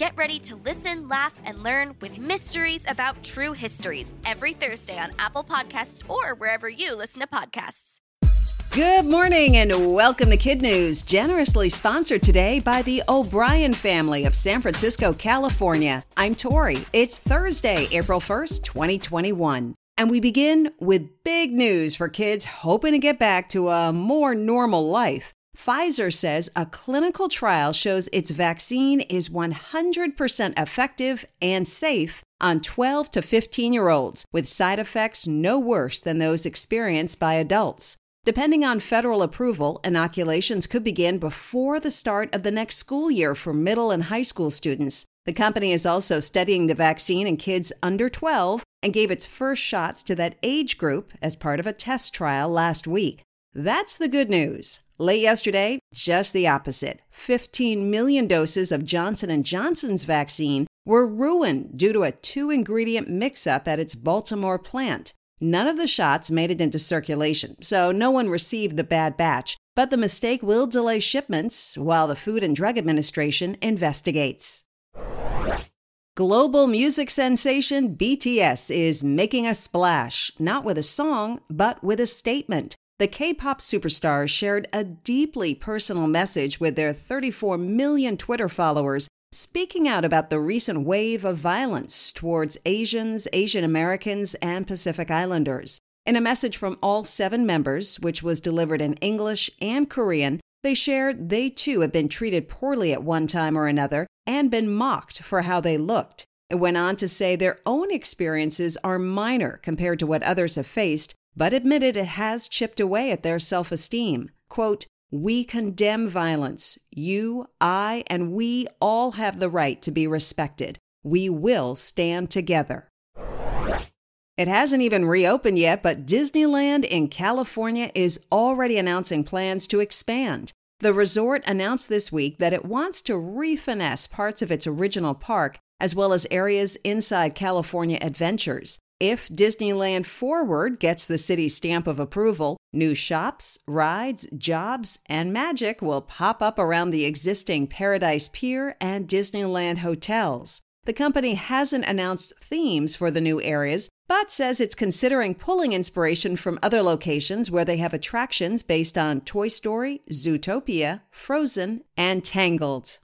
Get ready to listen, laugh, and learn with Mysteries About True Histories every Thursday on Apple Podcasts or wherever you listen to podcasts. Good morning and welcome to Kid News, generously sponsored today by the O'Brien family of San Francisco, California. I'm Tori. It's Thursday, April 1st, 2021. And we begin with big news for kids hoping to get back to a more normal life. Pfizer says a clinical trial shows its vaccine is 100% effective and safe on 12 to 15 year olds, with side effects no worse than those experienced by adults. Depending on federal approval, inoculations could begin before the start of the next school year for middle and high school students. The company is also studying the vaccine in kids under 12 and gave its first shots to that age group as part of a test trial last week. That's the good news. Late yesterday, just the opposite. 15 million doses of Johnson & Johnson's vaccine were ruined due to a two-ingredient mix-up at its Baltimore plant. None of the shots made it into circulation, so no one received the bad batch, but the mistake will delay shipments while the Food and Drug Administration investigates. Global music sensation BTS is making a splash, not with a song, but with a statement. The K pop superstars shared a deeply personal message with their 34 million Twitter followers, speaking out about the recent wave of violence towards Asians, Asian Americans, and Pacific Islanders. In a message from all seven members, which was delivered in English and Korean, they shared they too had been treated poorly at one time or another and been mocked for how they looked. It went on to say their own experiences are minor compared to what others have faced, but admitted it has chipped away at their self esteem. Quote, we condemn violence. You, I, and we all have the right to be respected. We will stand together. It hasn't even reopened yet, but Disneyland in California is already announcing plans to expand. The resort announced this week that it wants to refinesse parts of its original park as well as areas inside California Adventures. If Disneyland Forward gets the city's stamp of approval, new shops, rides, jobs, and magic will pop up around the existing Paradise Pier and Disneyland hotels. The company hasn't announced themes for the new areas, but says it's considering pulling inspiration from other locations where they have attractions based on Toy Story, Zootopia, Frozen, and Tangled.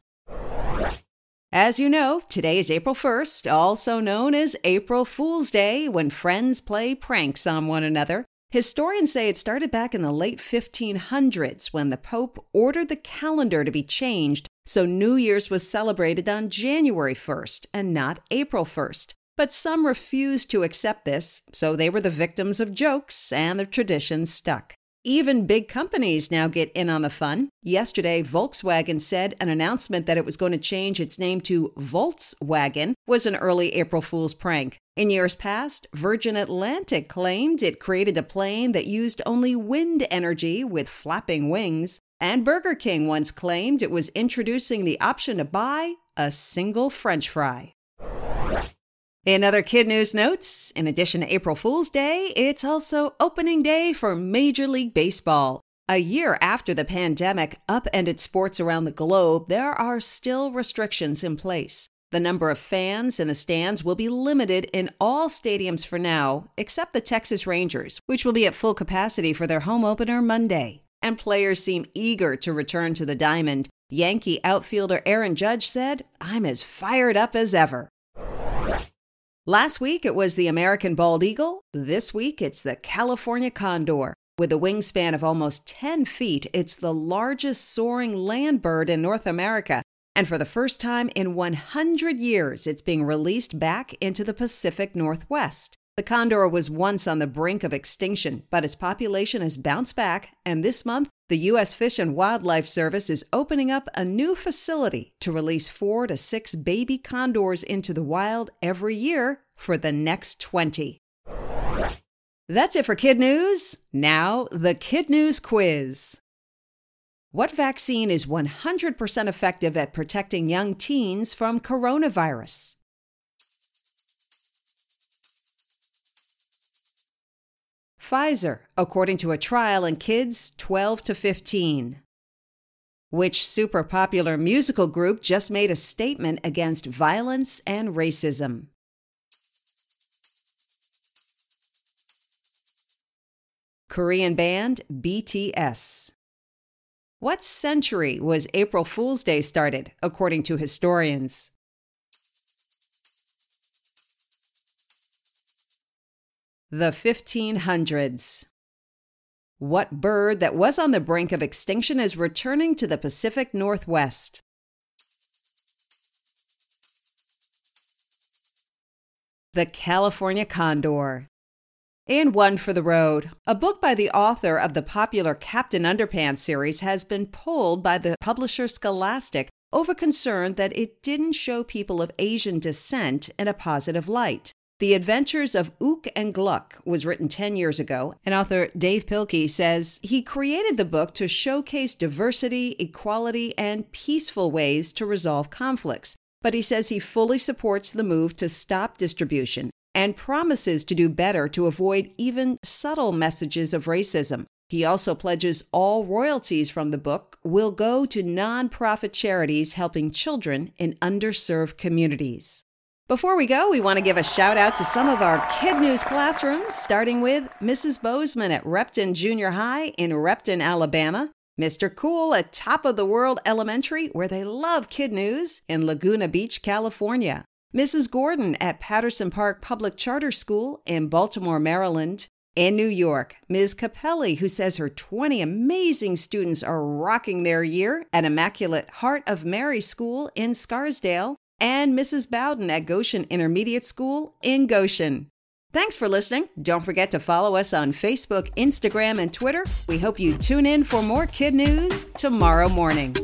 As you know, today is April 1st, also known as April Fool's Day, when friends play pranks on one another. Historians say it started back in the late 1500s when the Pope ordered the calendar to be changed so New Year's was celebrated on January 1st and not April 1st. But some refused to accept this, so they were the victims of jokes and the tradition stuck. Even big companies now get in on the fun. Yesterday, Volkswagen said an announcement that it was going to change its name to Voltswagen was an early April Fool's prank. In years past, Virgin Atlantic claimed it created a plane that used only wind energy with flapping wings. And Burger King once claimed it was introducing the option to buy a single French fry. In other kid news notes, in addition to April Fool's Day, it's also opening day for Major League Baseball. A year after the pandemic upended sports around the globe, there are still restrictions in place. The number of fans in the stands will be limited in all stadiums for now, except the Texas Rangers, which will be at full capacity for their home opener Monday. And players seem eager to return to the diamond. Yankee outfielder Aaron Judge said, I'm as fired up as ever. Last week it was the American bald eagle. This week it's the California condor. With a wingspan of almost 10 feet, it's the largest soaring land bird in North America. And for the first time in 100 years, it's being released back into the Pacific Northwest. The condor was once on the brink of extinction, but its population has bounced back, and this month, the U.S. Fish and Wildlife Service is opening up a new facility to release four to six baby condors into the wild every year for the next 20. That's it for Kid News. Now, the Kid News quiz. What vaccine is 100% effective at protecting young teens from coronavirus? Pfizer, according to a trial in kids 12 to 15. Which super popular musical group just made a statement against violence and racism? Korean band BTS. What century was April Fool's Day started, according to historians? The 1500s. What bird that was on the brink of extinction is returning to the Pacific Northwest? The California condor. And One for the Road. A book by the author of the popular Captain Underpants series has been pulled by the publisher Scholastic over concern that it didn't show people of Asian descent in a positive light. The Adventures of Ook and Gluk was written 10 years ago, and author Dav Pilkey says he created the book to showcase diversity, equality, and peaceful ways to resolve conflicts. But he says he fully supports the move to stop distribution and promises to do better to avoid even subtle messages of racism. He also pledges all royalties from the book will go to nonprofit charities helping children in underserved communities. Before we go, we want to give a shout out to some of our Kid News classrooms, starting with Mrs. Bozeman at Repton Junior High in Repton, Alabama, Mr. Cool at Top of the World Elementary, where they love Kid News, in Laguna Beach, California, Mrs. Gordon at Patterson Park Public Charter School in Baltimore, Maryland. In New York, Ms. Capelli, who says her 20 amazing students are rocking their year at Immaculate Heart of Mary School in Scarsdale, and Mrs. Bowden at Goshen Intermediate School in Goshen. Thanks for listening. Don't forget to follow us on Facebook, Instagram, and Twitter. We hope you tune in for more kid news tomorrow morning.